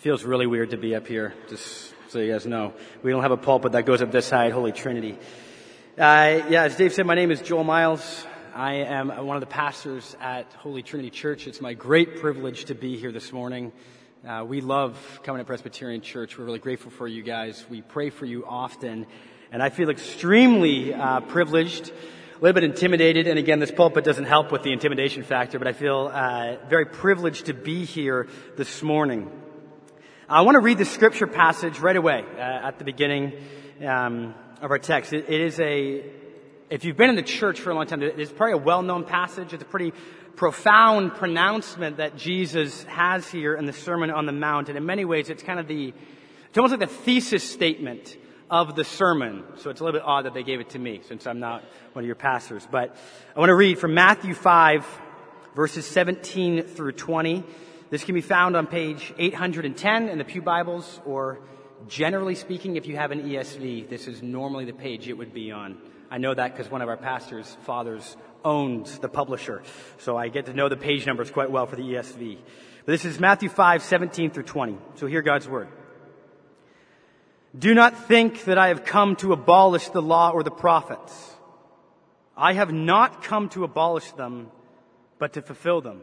Feels really weird to be up here, just so you guys know. We don't have a pulpit that goes up this high, Holy Trinity. Uh, yeah, as Dave said, my name is Joel Miles. I am one of the pastors at Holy Trinity Church. It's my great privilege to be here this morning. Uh, we love coming to Presbyterian Church. We're really grateful for you guys. We pray for you often. And I feel extremely uh, privileged, a little bit intimidated. And again, this pulpit doesn't help with the intimidation factor, but I feel uh, very privileged to be here this morning. I want to read the scripture passage right away uh, at the beginning um, of our text. It, it is a, if you've been in the church for a long time, it's probably a well-known passage. It's a pretty profound pronouncement that Jesus has here in the Sermon on the Mount. And in many ways, it's kind of the, it's almost like the thesis statement of the sermon. So it's a little bit odd that they gave it to me since I'm not one of your pastors. But I want to read from Matthew 5, verses 17 through 20. This can be found on page 810 in the Pew Bibles, or generally speaking, if you have an ESV, this is normally the page it would be on. I know that because one of our pastors' fathers owns the publisher, so I get to know the page numbers quite well for the ESV. But this is Matthew 5, 17 through 20. So hear God's word. Do not think that I have come to abolish the law or the prophets. I have not come to abolish them, but to fulfill them.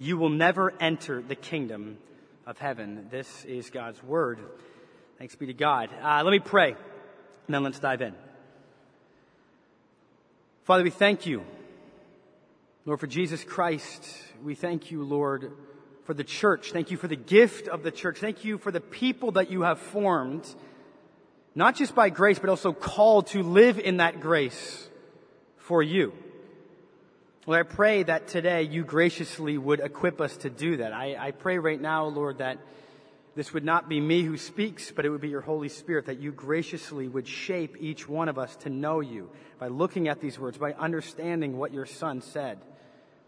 you will never enter the kingdom of heaven. This is God's word. Thanks be to God. Uh, let me pray, and then let's dive in. Father, we thank you, Lord, for Jesus Christ. We thank you, Lord, for the church. Thank you for the gift of the church. Thank you for the people that you have formed, not just by grace, but also called to live in that grace for you. Lord, I pray that today you graciously would equip us to do that. I, I pray right now, Lord, that this would not be me who speaks, but it would be your Holy Spirit, that you graciously would shape each one of us to know you by looking at these words, by understanding what your Son said.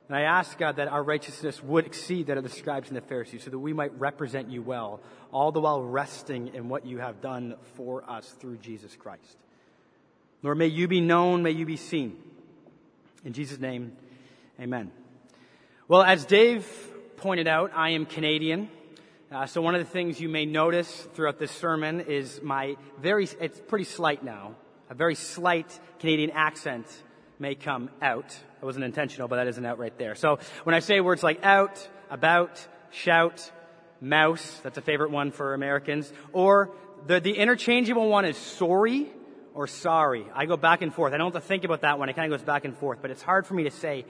And I ask, God, that our righteousness would exceed that of the scribes and the Pharisees, so that we might represent you well, all the while resting in what you have done for us through Jesus Christ. Lord, may you be known, may you be seen. In Jesus' name, amen. Well, as Dave pointed out, I am Canadian. Uh, so one of the things you may notice throughout this sermon is my very, it's pretty slight now, a very slight Canadian accent may come out. That wasn't intentional, but that isn't out right there. So when I say words like out, about, shout, mouse, that's a favorite one for Americans, or the, the interchangeable one is sorry, or sorry. I go back and forth. I don't have to think about that one. It kind of goes back and forth, but it's hard for me to say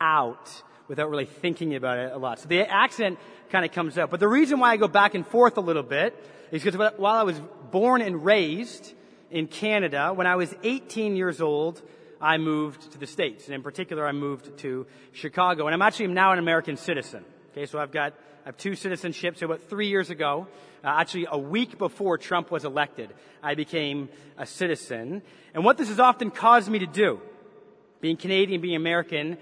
out without really thinking about it a lot. So the accent kind of comes out. But the reason why I go back and forth a little bit is because while I was born and raised in Canada, when I was 18 years old, I moved to the States. And in particular, I moved to Chicago. And I'm actually now an American citizen. Okay, so I've got, I have two citizenships. So about three years ago, uh, actually a week before Trump was elected, I became a citizen. And what this has often caused me to do, being Canadian, being American,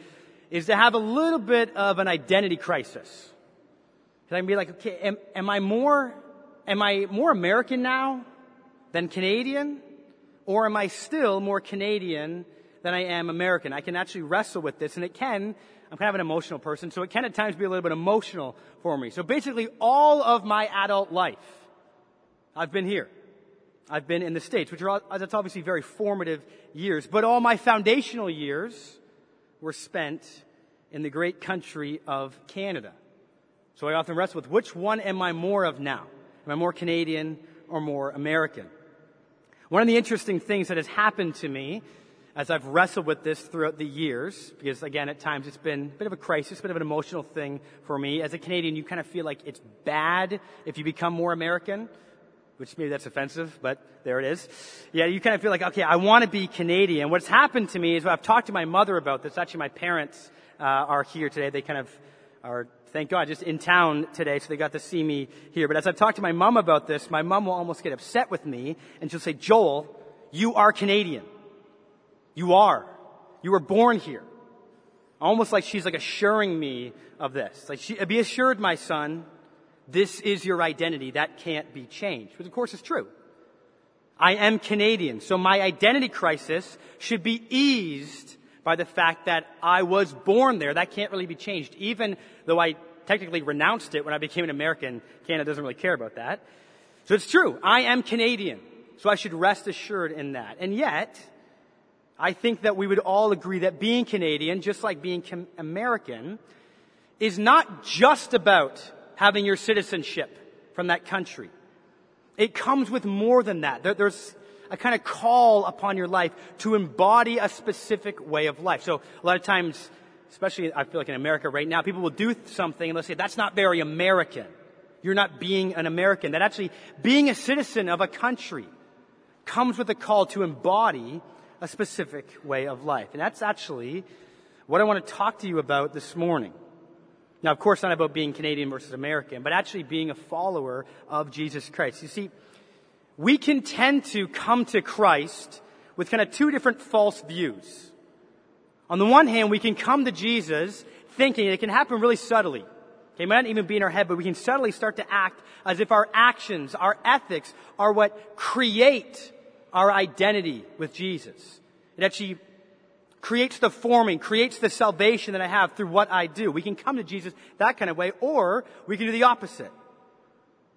is to have a little bit of an identity crisis. Because I can be like, okay, am, am I more, am I more American now than Canadian? Or am I still more Canadian than I am American? I can actually wrestle with this and it can, I'm kind of an emotional person, so it can at times be a little bit emotional for me. So basically all of my adult life, I've been here. I've been in the States, which are, that's obviously very formative years, but all my foundational years were spent in the great country of Canada. So I often wrestle with which one am I more of now? Am I more Canadian or more American? One of the interesting things that has happened to me as I've wrestled with this throughout the years, because again, at times it's been a bit of a crisis, a bit of an emotional thing for me. As a Canadian, you kind of feel like it's bad if you become more American, which maybe that's offensive, but there it is. Yeah, you kind of feel like, okay, I want to be Canadian. What's happened to me is I've talked to my mother about this. Actually, my parents uh, are here today. They kind of are, thank God, just in town today, so they got to see me here. But as I've talked to my mom about this, my mom will almost get upset with me, and she'll say, Joel, you are Canadian. You are. You were born here. Almost like she's like assuring me of this. Like, she, be assured, my son, this is your identity. That can't be changed. Which, of course is true. I am Canadian, so my identity crisis should be eased by the fact that I was born there. That can't really be changed. Even though I technically renounced it when I became an American, Canada doesn't really care about that. So it's true. I am Canadian. So I should rest assured in that. And yet, I think that we would all agree that being Canadian, just like being American, is not just about having your citizenship from that country. It comes with more than that. There's a kind of call upon your life to embody a specific way of life. So a lot of times, especially I feel like in America right now, people will do something and they'll say, that's not very American. You're not being an American. That actually being a citizen of a country comes with a call to embody a specific way of life. And that's actually what I want to talk to you about this morning. Now, of course, not about being Canadian versus American, but actually being a follower of Jesus Christ. You see, we can tend to come to Christ with kind of two different false views. On the one hand, we can come to Jesus thinking it can happen really subtly. Okay, it might not even be in our head, but we can subtly start to act as if our actions, our ethics are what create our identity with Jesus. It actually creates the forming, creates the salvation that I have through what I do. We can come to Jesus that kind of way, or we can do the opposite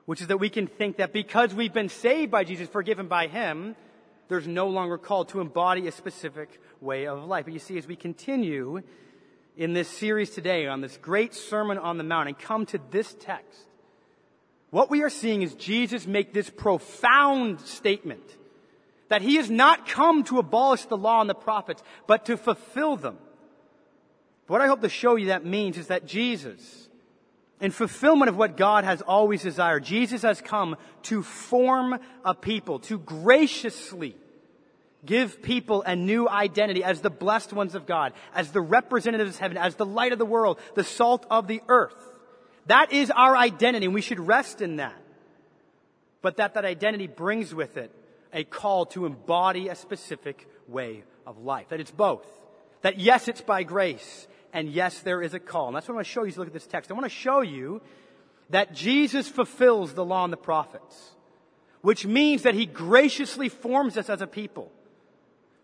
which is that we can think that because we've been saved by Jesus, forgiven by Him, there's no longer called to embody a specific way of life. But you see, as we continue in this series today on this great Sermon on the Mount and come to this text, what we are seeing is Jesus make this profound statement that He has not come to abolish the law and the prophets, but to fulfill them. What I hope to show you that means is that Jesus, in fulfillment of what God has always desired, Jesus has come to form a people, to graciously give people a new identity as the blessed ones of God, as the representatives of heaven, as the light of the world, the salt of the earth. That is our identity, and we should rest in that. But that that identity brings with it a call to embody a specific way of life. That it's both. That yes, it's by grace, and yes, there is a call. And that's what I want to show you as look at this text. I want to show you that Jesus fulfills the law and the prophets, which means that he graciously forms us as a people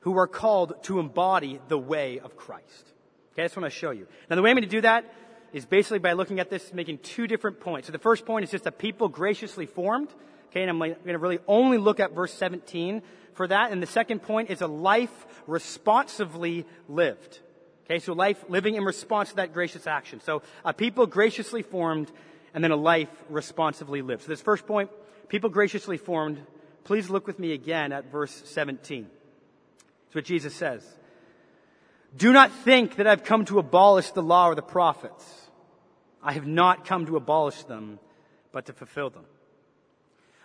who are called to embody the way of Christ. Okay, that's what I want to show you. Now, the way I'm going to do that is basically by looking at this, making two different points. So the first point is just a people graciously formed. Okay, and I'm going to really only look at verse 17 for that. And the second point is a life responsively lived. Okay, so life living in response to that gracious action. So a people graciously formed and then a life responsively lived. So this first point, people graciously formed. Please look with me again at verse 17. It's what Jesus says. Do not think that I've come to abolish the law or the prophets. I have not come to abolish them, but to fulfill them.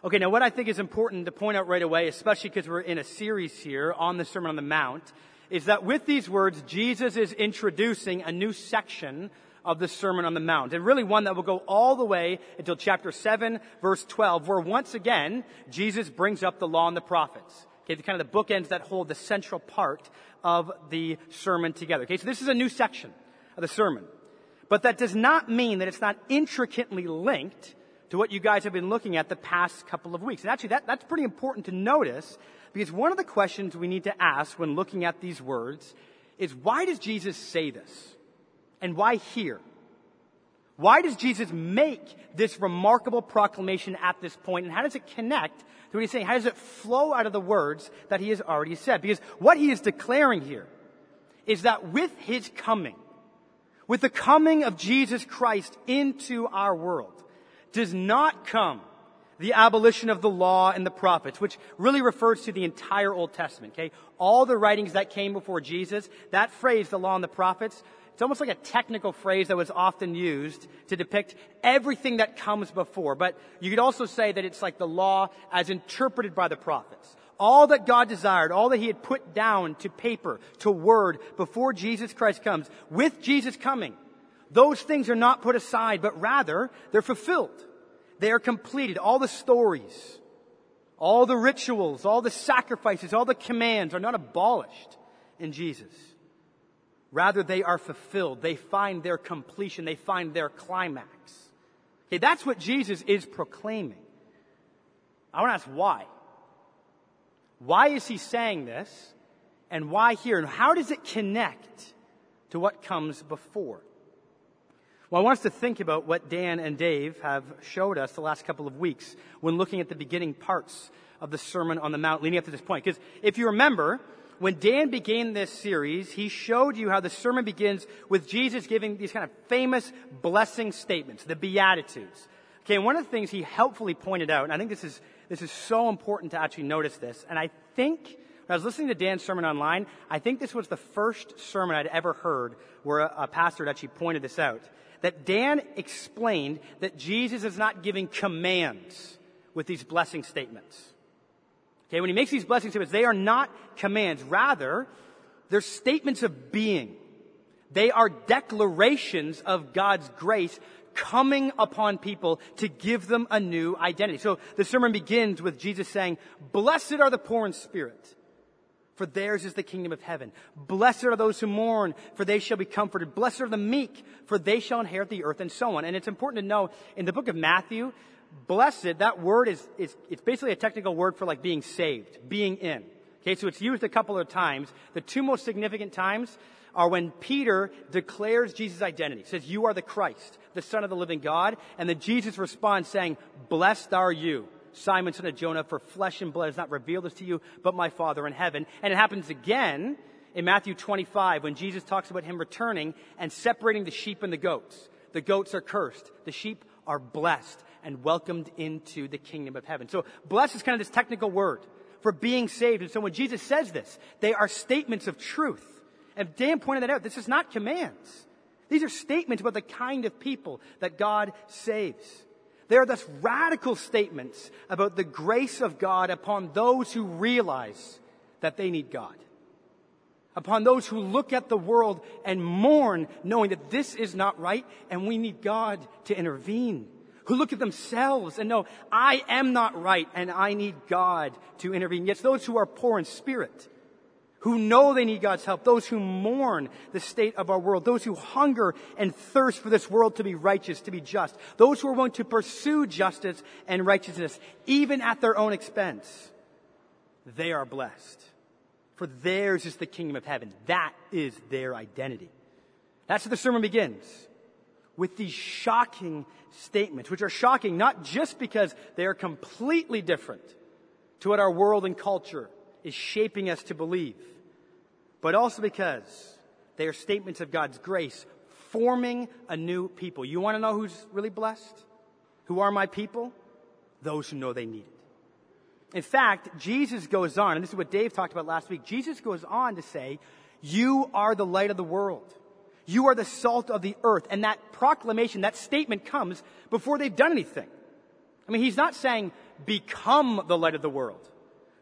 Okay, now what I think is important to point out right away, especially because we're in a series here on the Sermon on the Mount, is that with these words, Jesus is introducing a new section of the Sermon on the Mount. And really one that will go all the way until chapter 7, verse 12, where once again, Jesus brings up the law and the prophets. Okay, the kind of the bookends that hold the central part of the sermon together. Okay, so this is a new section of the sermon. But that does not mean that it's not intricately linked to what you guys have been looking at the past couple of weeks. And actually that, that's pretty important to notice because one of the questions we need to ask when looking at these words is why does Jesus say this? And why here? Why does Jesus make this remarkable proclamation at this point? And how does it connect to what he's saying? How does it flow out of the words that he has already said? Because what he is declaring here is that with his coming, with the coming of Jesus Christ into our world, does not come the abolition of the law and the prophets, which really refers to the entire Old Testament, okay? All the writings that came before Jesus, that phrase, the law and the prophets, it's almost like a technical phrase that was often used to depict everything that comes before. But you could also say that it's like the law as interpreted by the prophets. All that God desired, all that He had put down to paper, to word, before Jesus Christ comes, with Jesus coming, Those things are not put aside, but rather they're fulfilled. They are completed. All the stories, all the rituals, all the sacrifices, all the commands are not abolished in Jesus. Rather, they are fulfilled. They find their completion. They find their climax. Okay, that's what Jesus is proclaiming. I want to ask why. Why is he saying this? And why here? And how does it connect to what comes before? Well, I want us to think about what Dan and Dave have showed us the last couple of weeks when looking at the beginning parts of the Sermon on the Mount leading up to this point. Because if you remember, when Dan began this series, he showed you how the sermon begins with Jesus giving these kind of famous blessing statements, the Beatitudes. Okay, and one of the things he helpfully pointed out, and I think this is, this is so important to actually notice this, and I think, when I was listening to Dan's sermon online, I think this was the first sermon I'd ever heard where a, a pastor had actually pointed this out that Dan explained that Jesus is not giving commands with these blessing statements. Okay, when he makes these blessing statements, they are not commands. Rather, they're statements of being. They are declarations of God's grace coming upon people to give them a new identity. So the sermon begins with Jesus saying, Blessed are the poor in spirit for theirs is the kingdom of heaven. Blessed are those who mourn, for they shall be comforted. Blessed are the meek, for they shall inherit the earth, and so on. And it's important to know, in the book of Matthew, blessed, that word is, is it's basically a technical word for like being saved, being in. Okay, so it's used a couple of times. The two most significant times are when Peter declares Jesus' identity. Says, You are the Christ, the Son of the living God. And then Jesus responds saying, Blessed are you Simon, son of Jonah, for flesh and blood has not revealed this to you, but my Father in heaven. And it happens again in Matthew 25 when Jesus talks about him returning and separating the sheep and the goats. The goats are cursed. The sheep are blessed and welcomed into the kingdom of heaven. So blessed is kind of this technical word for being saved. And so when Jesus says this, they are statements of truth. And Dan pointed that out. This is not commands. These are statements about the kind of people that God saves. They are thus radical statements about the grace of God upon those who realize that they need God. Upon those who look at the world and mourn knowing that this is not right and we need God to intervene. Who look at themselves and know, I am not right and I need God to intervene. Yes, those who are poor in spirit who know they need God's help, those who mourn the state of our world, those who hunger and thirst for this world to be righteous, to be just, those who are willing to pursue justice and righteousness, even at their own expense, they are blessed. For theirs is the kingdom of heaven. That is their identity. That's how the sermon begins. With these shocking statements, which are shocking not just because they are completely different to what our world and culture is shaping us to believe, but also because they are statements of God's grace forming a new people. You want to know who's really blessed? Who are my people? Those who know they need it. In fact, Jesus goes on, and this is what Dave talked about last week. Jesus goes on to say, You are the light of the world. You are the salt of the earth. And that proclamation, that statement comes before they've done anything. I mean, he's not saying, Become the light of the world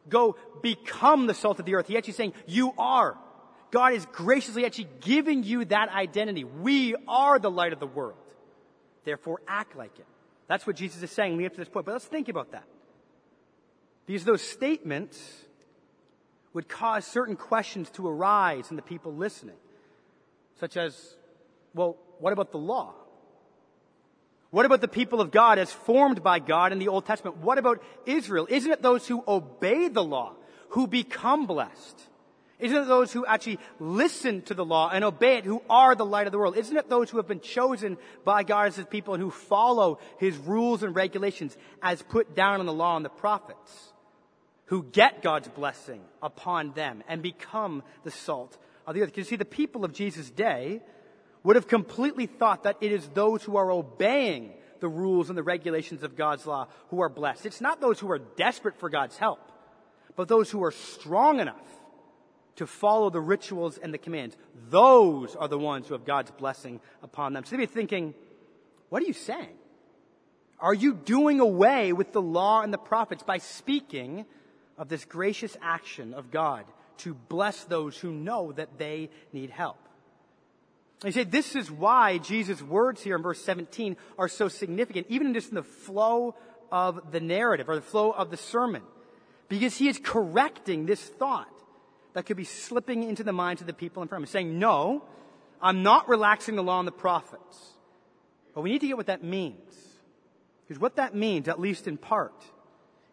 go become the salt of the earth. He's actually saying, you are. God is graciously actually giving you that identity. We are the light of the world. Therefore, act like it. That's what Jesus is saying leading up to this point. But let's think about that. Because those statements would cause certain questions to arise in the people listening. Such as, well, what about the law? What about the people of God as formed by God in the Old Testament? What about Israel? Isn't it those who obey the law who become blessed? Isn't it those who actually listen to the law and obey it who are the light of the world? Isn't it those who have been chosen by God as his people and who follow his rules and regulations as put down in the law and the prophets? Who get God's blessing upon them and become the salt of the earth. Because you see, the people of Jesus' day would have completely thought that it is those who are obeying the rules and the regulations of God's law who are blessed. It's not those who are desperate for God's help, but those who are strong enough to follow the rituals and the commands. Those are the ones who have God's blessing upon them. So they be thinking, what are you saying? Are you doing away with the law and the prophets by speaking of this gracious action of God to bless those who know that they need help? You say this is why Jesus' words here in verse 17 are so significant, even just in the flow of the narrative or the flow of the sermon. Because he is correcting this thought that could be slipping into the minds of the people in front of him, saying, no, I'm not relaxing the law and the prophets. But we need to get what that means. Because what that means, at least in part,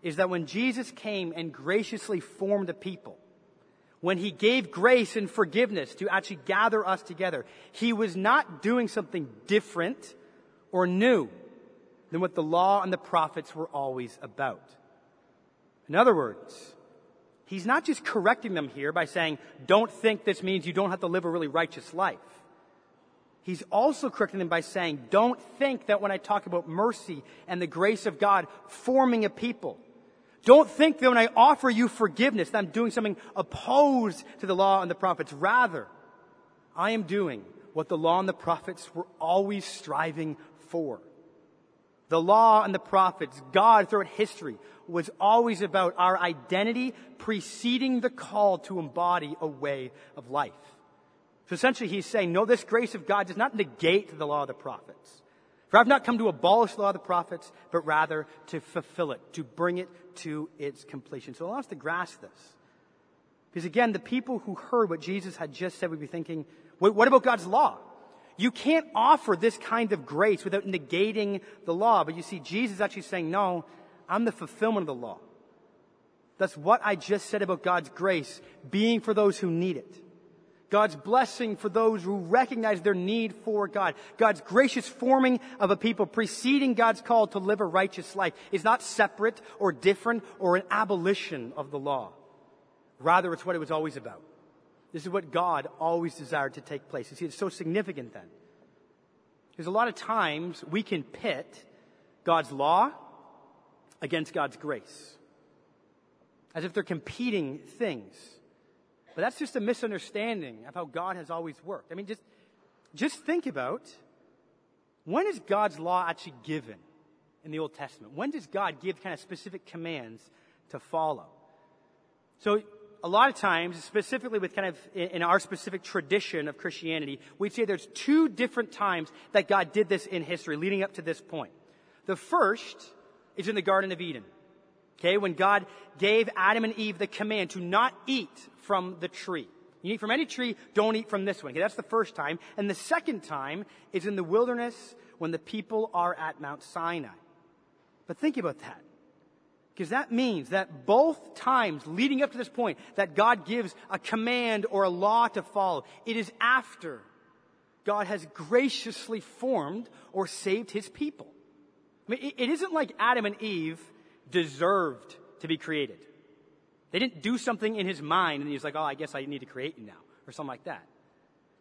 is that when Jesus came and graciously formed a people, when he gave grace and forgiveness to actually gather us together, he was not doing something different or new than what the law and the prophets were always about. In other words, he's not just correcting them here by saying, don't think this means you don't have to live a really righteous life. He's also correcting them by saying, don't think that when I talk about mercy and the grace of God forming a people, don't think that when I offer you forgiveness that I'm doing something opposed to the law and the prophets. Rather, I am doing what the law and the prophets were always striving for. The law and the prophets, God throughout history, was always about our identity preceding the call to embody a way of life. So essentially he's saying, no, this grace of God does not negate the law of the prophets. For I've not come to abolish the law of the prophets, but rather to fulfill it, to bring it to its completion. So allow us to grasp this. Because again, the people who heard what Jesus had just said would be thinking, what about God's law? You can't offer this kind of grace without negating the law. But you see, Jesus is actually saying, no, I'm the fulfillment of the law. That's what I just said about God's grace being for those who need it. God's blessing for those who recognize their need for God. God's gracious forming of a people preceding God's call to live a righteous life is not separate or different or an abolition of the law. Rather, it's what it was always about. This is what God always desired to take place. You see, it's so significant then. Because a lot of times we can pit God's law against God's grace. As if they're competing things. But that's just a misunderstanding of how God has always worked. I mean, just, just think about when is God's law actually given in the Old Testament? When does God give kind of specific commands to follow? So, a lot of times, specifically with kind of in our specific tradition of Christianity, we'd say there's two different times that God did this in history leading up to this point. The first is in the Garden of Eden. Okay, when God gave Adam and Eve the command to not eat from the tree. You eat from any tree, don't eat from this one. Okay, that's the first time. And the second time is in the wilderness when the people are at Mount Sinai. But think about that. Because that means that both times leading up to this point that God gives a command or a law to follow, it is after God has graciously formed or saved his people. I mean, it isn't like Adam and Eve deserved to be created. They didn't do something in his mind and he's like, oh, I guess I need to create you now, or something like that.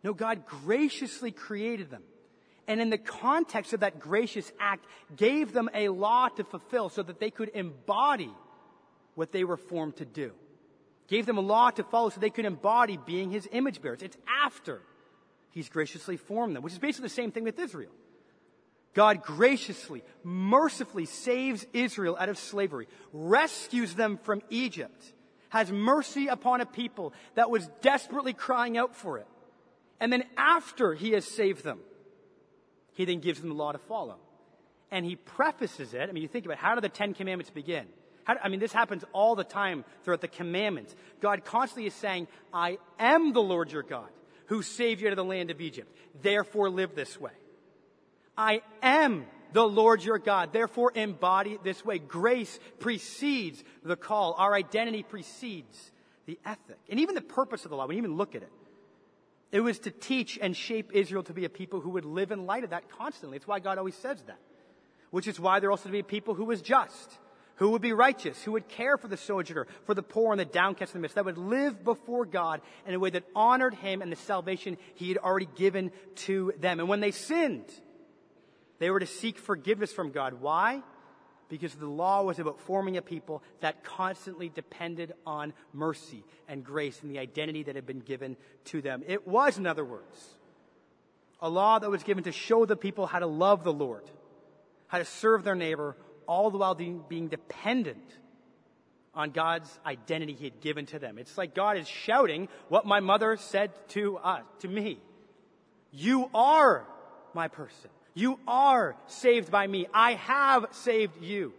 No, God graciously created them. And in the context of that gracious act, gave them a law to fulfill so that they could embody what they were formed to do. Gave them a law to follow so they could embody being his image bearers. It's after he's graciously formed them, which is basically the same thing with Israel. God graciously, mercifully saves Israel out of slavery, rescues them from Egypt, has mercy upon a people that was desperately crying out for it. And then after he has saved them, he then gives them the law to follow. And he prefaces it. I mean, you think about it, how do the Ten Commandments begin? How, I mean, this happens all the time throughout the commandments. God constantly is saying, I am the Lord your God who saved you out of the land of Egypt. Therefore live this way. I am the Lord your God. Therefore, embody this way. Grace precedes the call. Our identity precedes the ethic. And even the purpose of the law, when you even look at it, it was to teach and shape Israel to be a people who would live in light of that constantly. It's why God always says that. Which is why they're also to be a people who was just, who would be righteous, who would care for the sojourner, for the poor and the downcast in the midst, that would live before God in a way that honored him and the salvation he had already given to them. And when they sinned, they were to seek forgiveness from God. Why? Because the law was about forming a people that constantly depended on mercy and grace and the identity that had been given to them. It was, in other words, a law that was given to show the people how to love the Lord, how to serve their neighbor, all the while being dependent on God's identity he had given to them. It's like God is shouting what my mother said to us, to me. You are my person. You are saved by me. I have saved you.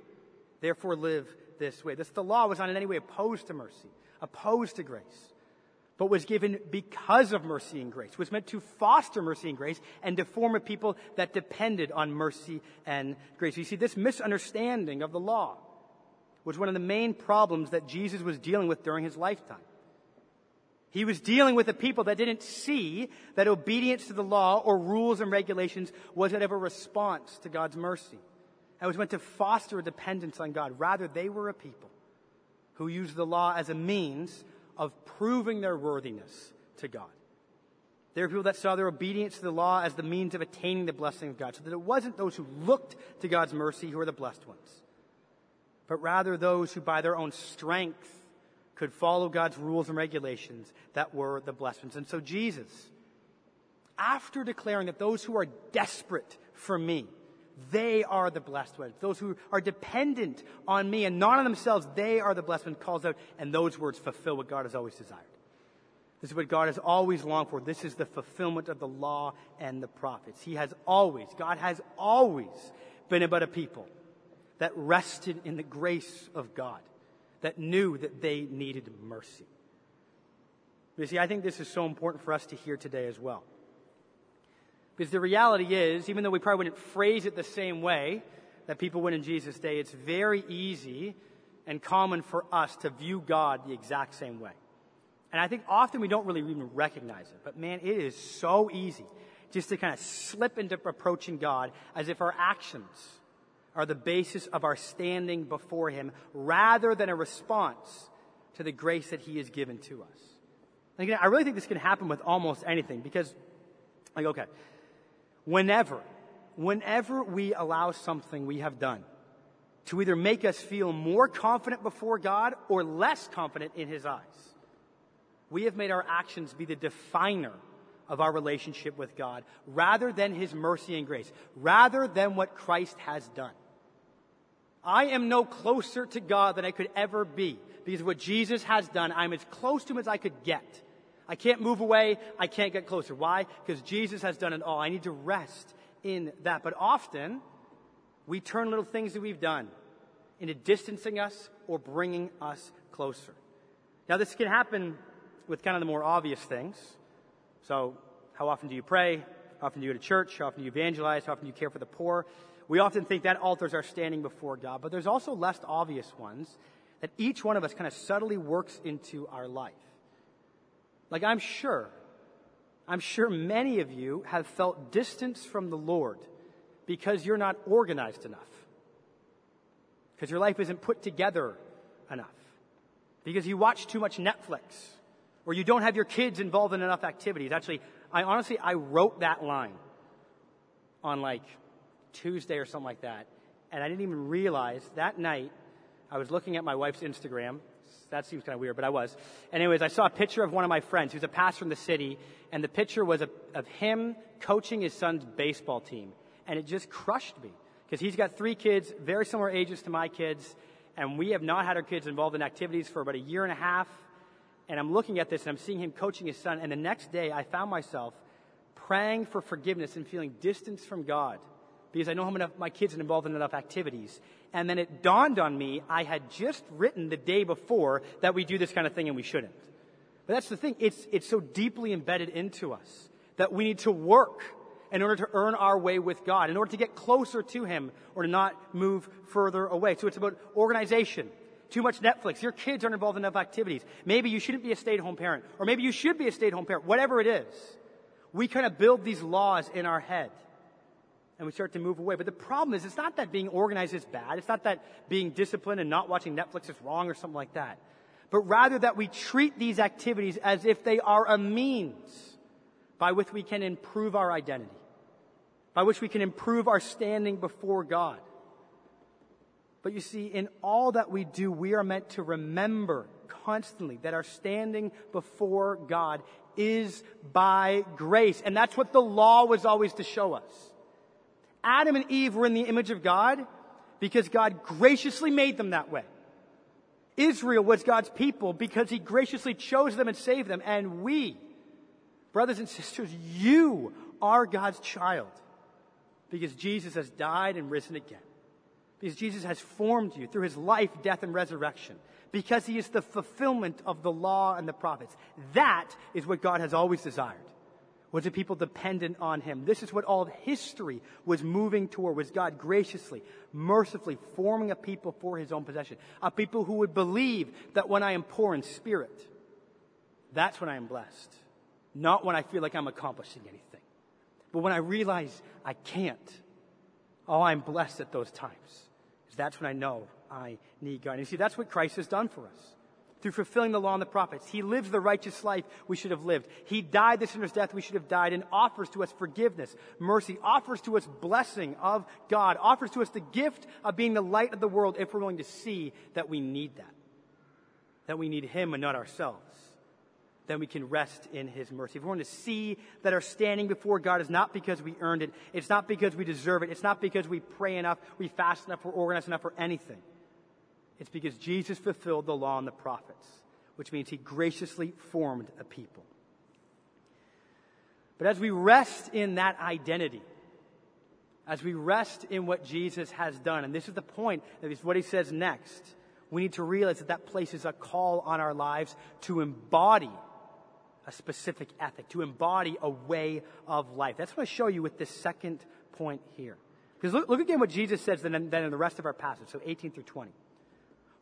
Therefore live this way. This, the law was not in any way opposed to mercy, opposed to grace but was given because of mercy and grace, was meant to foster mercy and grace and to form a people that depended on mercy and grace. You see, this misunderstanding of the law was one of the main problems that Jesus was dealing with during his lifetime. He was dealing with a people that didn't see that obedience to the law or rules and regulations was ever a response to God's mercy. It was meant to foster a dependence on God. Rather, they were a people who used the law as a means of proving their worthiness to God. There were people that saw their obedience to the law as the means of attaining the blessing of God, so that it wasn't those who looked to God's mercy who were the blessed ones, but rather those who by their own strength could follow God's rules and regulations that were the blessings. And so Jesus, after declaring that those who are desperate for me, they are the blessed ones. Those who are dependent on me and not on themselves, they are the blessed ones, calls out, and those words fulfill what God has always desired. This is what God has always longed for. This is the fulfillment of the law and the prophets. He has always, God has always been about a people that rested in the grace of God, that knew that they needed mercy. You see, I think this is so important for us to hear today as well. Because the reality is, even though we probably wouldn't phrase it the same way that people would in Jesus' day, it's very easy and common for us to view God the exact same way. And I think often we don't really even recognize it. But man, it is so easy just to kind of slip into approaching God as if our actions are the basis of our standing before Him rather than a response to the grace that He has given to us. And Again, I really think this can happen with almost anything because, like, okay, whenever, whenever we allow something we have done to either make us feel more confident before God or less confident in His eyes, we have made our actions be the definer of our relationship with God rather than His mercy and grace, rather than what Christ has done. I am no closer to God than I could ever be because what Jesus has done. I'm as close to Him as I could get. I can't move away. I can't get closer. Why? Because Jesus has done it all. I need to rest in that. But often, we turn little things that we've done into distancing us or bringing us closer. Now, this can happen with kind of the more obvious things. So, how often do you pray? How often do you go to church? How often do you evangelize? How often do you care for the poor? We often think that alters our standing before God, but there's also less obvious ones that each one of us kind of subtly works into our life. Like, I'm sure, I'm sure many of you have felt distance from the Lord because you're not organized enough, because your life isn't put together enough, because you watch too much Netflix, or you don't have your kids involved in enough activities. Actually, I honestly, I wrote that line on like Tuesday or something like that, and I didn't even realize that night I was looking at my wife's Instagram that seems kind of weird, but I was. Anyways, I saw a picture of one of my friends who's a pastor in the city, and the picture was of him coaching his son's baseball team. And it just crushed me because he's got three kids, very similar ages to my kids, and we have not had our kids involved in activities for about a year and a half. And I'm looking at this and I'm seeing him coaching his son, and the next day I found myself praying for forgiveness and feeling distance from God because I know how my kids are involved in enough activities. And then it dawned on me, I had just written the day before that we do this kind of thing and we shouldn't. But that's the thing, it's, it's so deeply embedded into us that we need to work in order to earn our way with God, in order to get closer to Him or to not move further away. So it's about organization. Too much Netflix. Your kids aren't involved in enough activities. Maybe you shouldn't be a stay-at-home parent. Or maybe you should be a stay-at-home parent. Whatever it is. We kind of build these laws in our head and we start to move away. But the problem is, it's not that being organized is bad. It's not that being disciplined and not watching Netflix is wrong or something like that. But rather that we treat these activities as if they are a means by which we can improve our identity, by which we can improve our standing before God. But you see, in all that we do, we are meant to remember constantly that our standing before God is by grace. And that's what the law was always to show us. Adam and Eve were in the image of God because God graciously made them that way. Israel was God's people because he graciously chose them and saved them. And we, brothers and sisters, you are God's child because Jesus has died and risen again. Because Jesus has formed you through his life, death, and resurrection. Because he is the fulfillment of the law and the prophets. That is what God has always desired. Was a people dependent on him. This is what all of history was moving toward, was God graciously, mercifully forming a people for his own possession. A people who would believe that when I am poor in spirit, that's when I am blessed. Not when I feel like I'm accomplishing anything. But when I realize I can't, oh, I'm blessed at those times. Because that's when I know I need God. And you see, that's what Christ has done for us. Through fulfilling the law and the prophets. He lives the righteous life we should have lived. He died the sinner's death we should have died and offers to us forgiveness, mercy, offers to us blessing of God, offers to us the gift of being the light of the world if we're willing to see that we need that. That we need Him and not ourselves then we can rest in His mercy. If we're want to see that our standing before God is not because we earned it, it's not because we deserve it, it's not because we pray enough, we fast enough, we're organized enough, or anything. It's because Jesus fulfilled the law and the prophets, which means He graciously formed a people. But as we rest in that identity, as we rest in what Jesus has done, and this is the point, that is what He says next, we need to realize that that places a call on our lives to embody a specific ethic, to embody a way of life. That's what I show you with this second point here. Because look, look again what Jesus says then, then in the rest of our passage, so 18 through 20.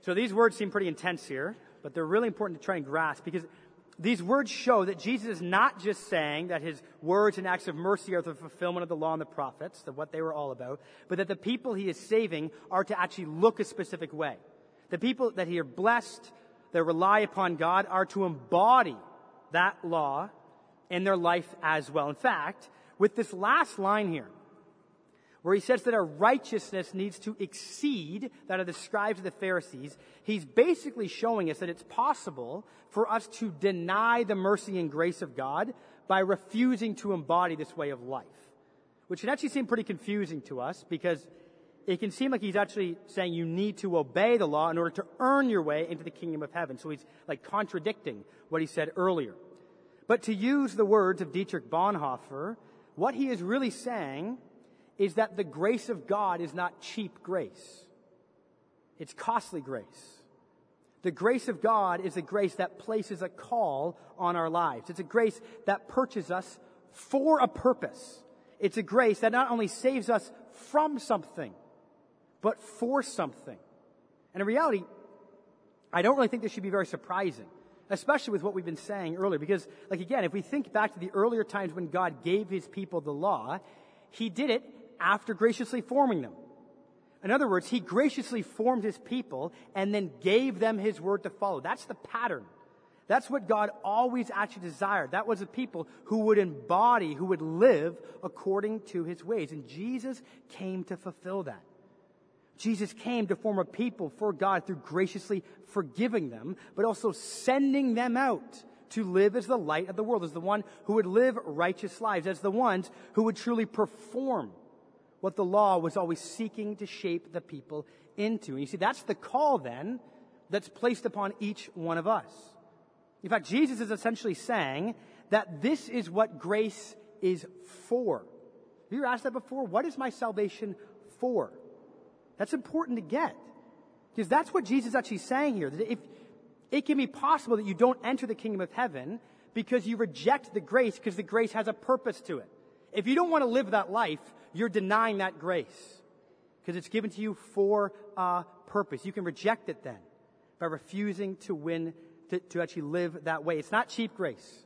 so these words seem pretty intense here, but they're really important to try and grasp because these words show that Jesus is not just saying that his words and acts of mercy are the fulfillment of the law and the prophets, of what they were all about, but that the people he is saving are to actually look a specific way. The people that he are blessed, that rely upon God, are to embody that law in their life as well. In fact, with this last line here, where he says that our righteousness needs to exceed that of the scribes and the Pharisees, he's basically showing us that it's possible for us to deny the mercy and grace of God by refusing to embody this way of life. Which can actually seem pretty confusing to us because it can seem like he's actually saying you need to obey the law in order to earn your way into the kingdom of heaven. So he's like contradicting what he said earlier. But to use the words of Dietrich Bonhoeffer, what he is really saying is that the grace of God is not cheap grace. It's costly grace. The grace of God is a grace that places a call on our lives. It's a grace that purchases us for a purpose. It's a grace that not only saves us from something, but for something. And in reality, I don't really think this should be very surprising especially with what we've been saying earlier. Because, like, again, if we think back to the earlier times when God gave his people the law, he did it after graciously forming them. In other words, he graciously formed his people and then gave them his word to follow. That's the pattern. That's what God always actually desired. That was a people who would embody, who would live according to his ways. And Jesus came to fulfill that. Jesus came to form a people for God through graciously forgiving them, but also sending them out to live as the light of the world, as the one who would live righteous lives, as the ones who would truly perform what the law was always seeking to shape the people into. And you see, that's the call then that's placed upon each one of us. In fact, Jesus is essentially saying that this is what grace is for. Have you ever asked that before? What is my salvation for? That's important to get. Because that's what Jesus is actually saying here. That if it can be possible that you don't enter the kingdom of heaven because you reject the grace because the grace has a purpose to it. If you don't want to live that life, you're denying that grace because it's given to you for a purpose. You can reject it then by refusing to win, to, to actually live that way. It's not cheap grace.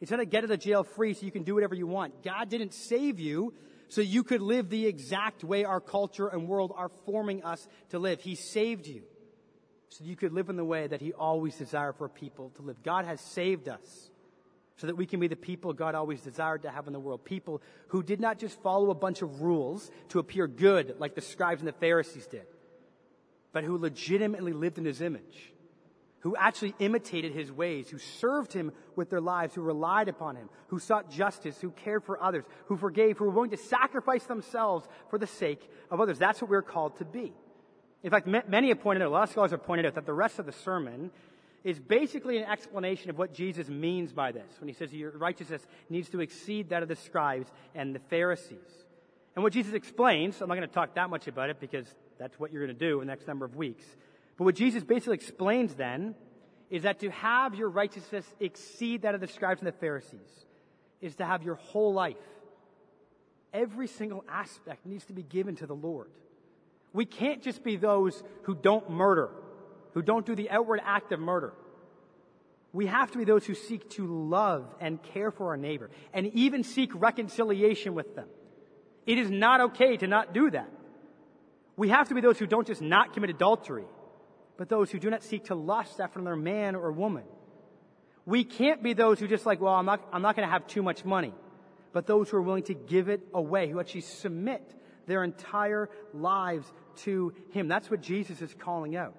It's not a get out of jail free so you can do whatever you want. God didn't save you so you could live the exact way our culture and world are forming us to live. He saved you so you could live in the way that He always desired for people to live. God has saved us so that we can be the people God always desired to have in the world. People who did not just follow a bunch of rules to appear good like the scribes and the Pharisees did, but who legitimately lived in his image, who actually imitated his ways, who served him with their lives, who relied upon him, who sought justice, who cared for others, who forgave, who were willing to sacrifice themselves for the sake of others. That's what we're called to be. In fact, many have pointed out, a lot of scholars have pointed out that the rest of the sermon is basically an explanation of what Jesus means by this when he says your righteousness needs to exceed that of the scribes and the Pharisees. And what Jesus explains, I'm not going to talk that much about it because that's what you're going to do in the next number of weeks. But what Jesus basically explains then is that to have your righteousness exceed that of the scribes and the Pharisees is to have your whole life, every single aspect needs to be given to the Lord. We can't just be those who don't murder who don't do the outward act of murder. We have to be those who seek to love and care for our neighbor and even seek reconciliation with them. It is not okay to not do that. We have to be those who don't just not commit adultery, but those who do not seek to lust after another man or woman. We can't be those who just like, well, I'm not, I'm not going to have too much money, but those who are willing to give it away, who actually submit their entire lives to Him. That's what Jesus is calling out.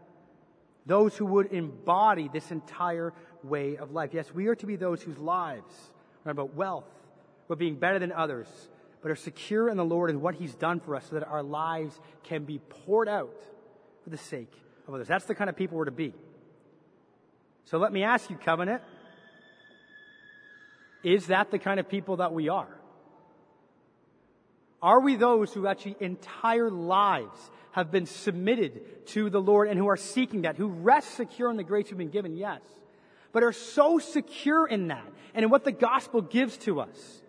Those who would embody this entire way of life. Yes, we are to be those whose lives are about wealth, about being better than others, but are secure in the Lord and what He's done for us so that our lives can be poured out for the sake of others. That's the kind of people we're to be. So let me ask you, covenant, is that the kind of people that we are? Are we those who actually entire lives have been submitted to the Lord and who are seeking that, who rest secure in the grace we've been given, yes, but are so secure in that and in what the gospel gives to us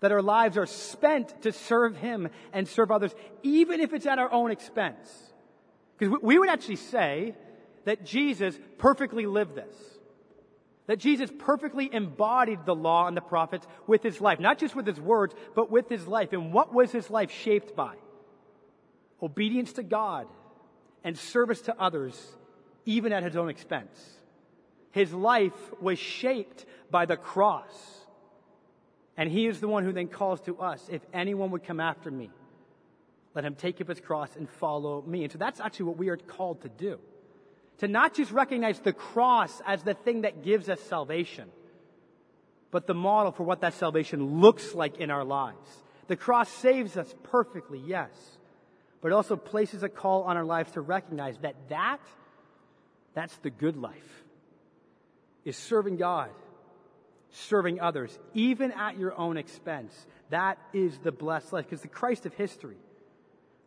that our lives are spent to serve Him and serve others, even if it's at our own expense. Because we would actually say that Jesus perfectly lived this. That Jesus perfectly embodied the law and the prophets with his life. Not just with his words, but with his life. And what was his life shaped by? obedience to God, and service to others, even at his own expense. His life was shaped by the cross. And he is the one who then calls to us, if anyone would come after me, let him take up his cross and follow me. And so that's actually what we are called to do. To not just recognize the cross as the thing that gives us salvation, but the model for what that salvation looks like in our lives. The cross saves us perfectly, yes but it also places a call on our lives to recognize that that, that's the good life, is serving God, serving others, even at your own expense. That is the blessed life, because the Christ of history,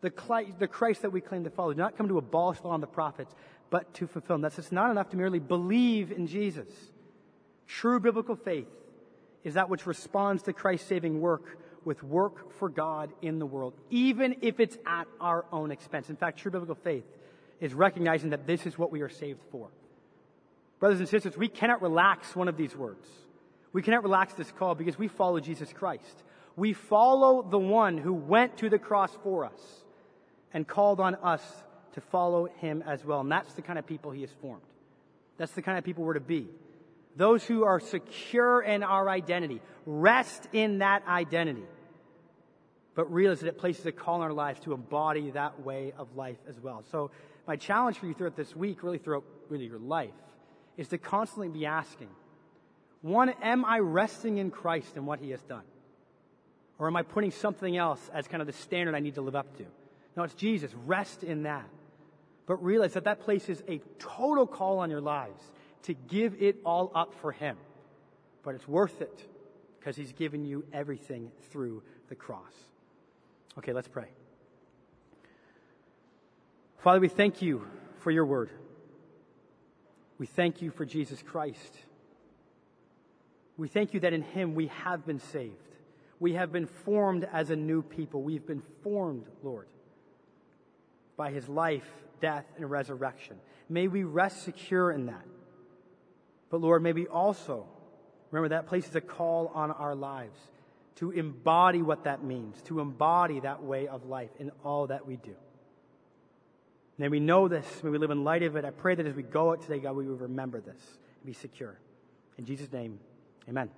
the, Christ that we claim to follow, did not come to abolish the law and the prophets, but to fulfill them. That's it's not enough to merely believe in Jesus. True biblical faith is that which responds to Christ's saving work with work for God in the world, even if it's at our own expense. In fact, true biblical faith is recognizing that this is what we are saved for. Brothers and sisters, we cannot relax one of these words. We cannot relax this call because we follow Jesus Christ. We follow the one who went to the cross for us and called on us to follow him as well. And that's the kind of people he has formed. That's the kind of people we're to be. Those who are secure in our identity, rest in that identity, but realize that it places a call in our lives to embody that way of life as well. So, my challenge for you throughout this week, really throughout really your life, is to constantly be asking, one, am I resting in Christ and what He has done? Or am I putting something else as kind of the standard I need to live up to? No, it's Jesus. Rest in that. But realize that that places a total call on your lives to give it all up for Him. But it's worth it because He's given you everything through the cross. Okay, let's pray. Father, we thank you for your word. We thank you for Jesus Christ. We thank you that in Him we have been saved. We have been formed as a new people. We've been formed, Lord, by His life, death, and resurrection. May we rest secure in that. But Lord, may we also remember that places a call on our lives to embody what that means, to embody that way of life in all that we do. May we know this, may we live in light of it. I pray that as we go out today, God, we will remember this and be secure. In Jesus' name, amen.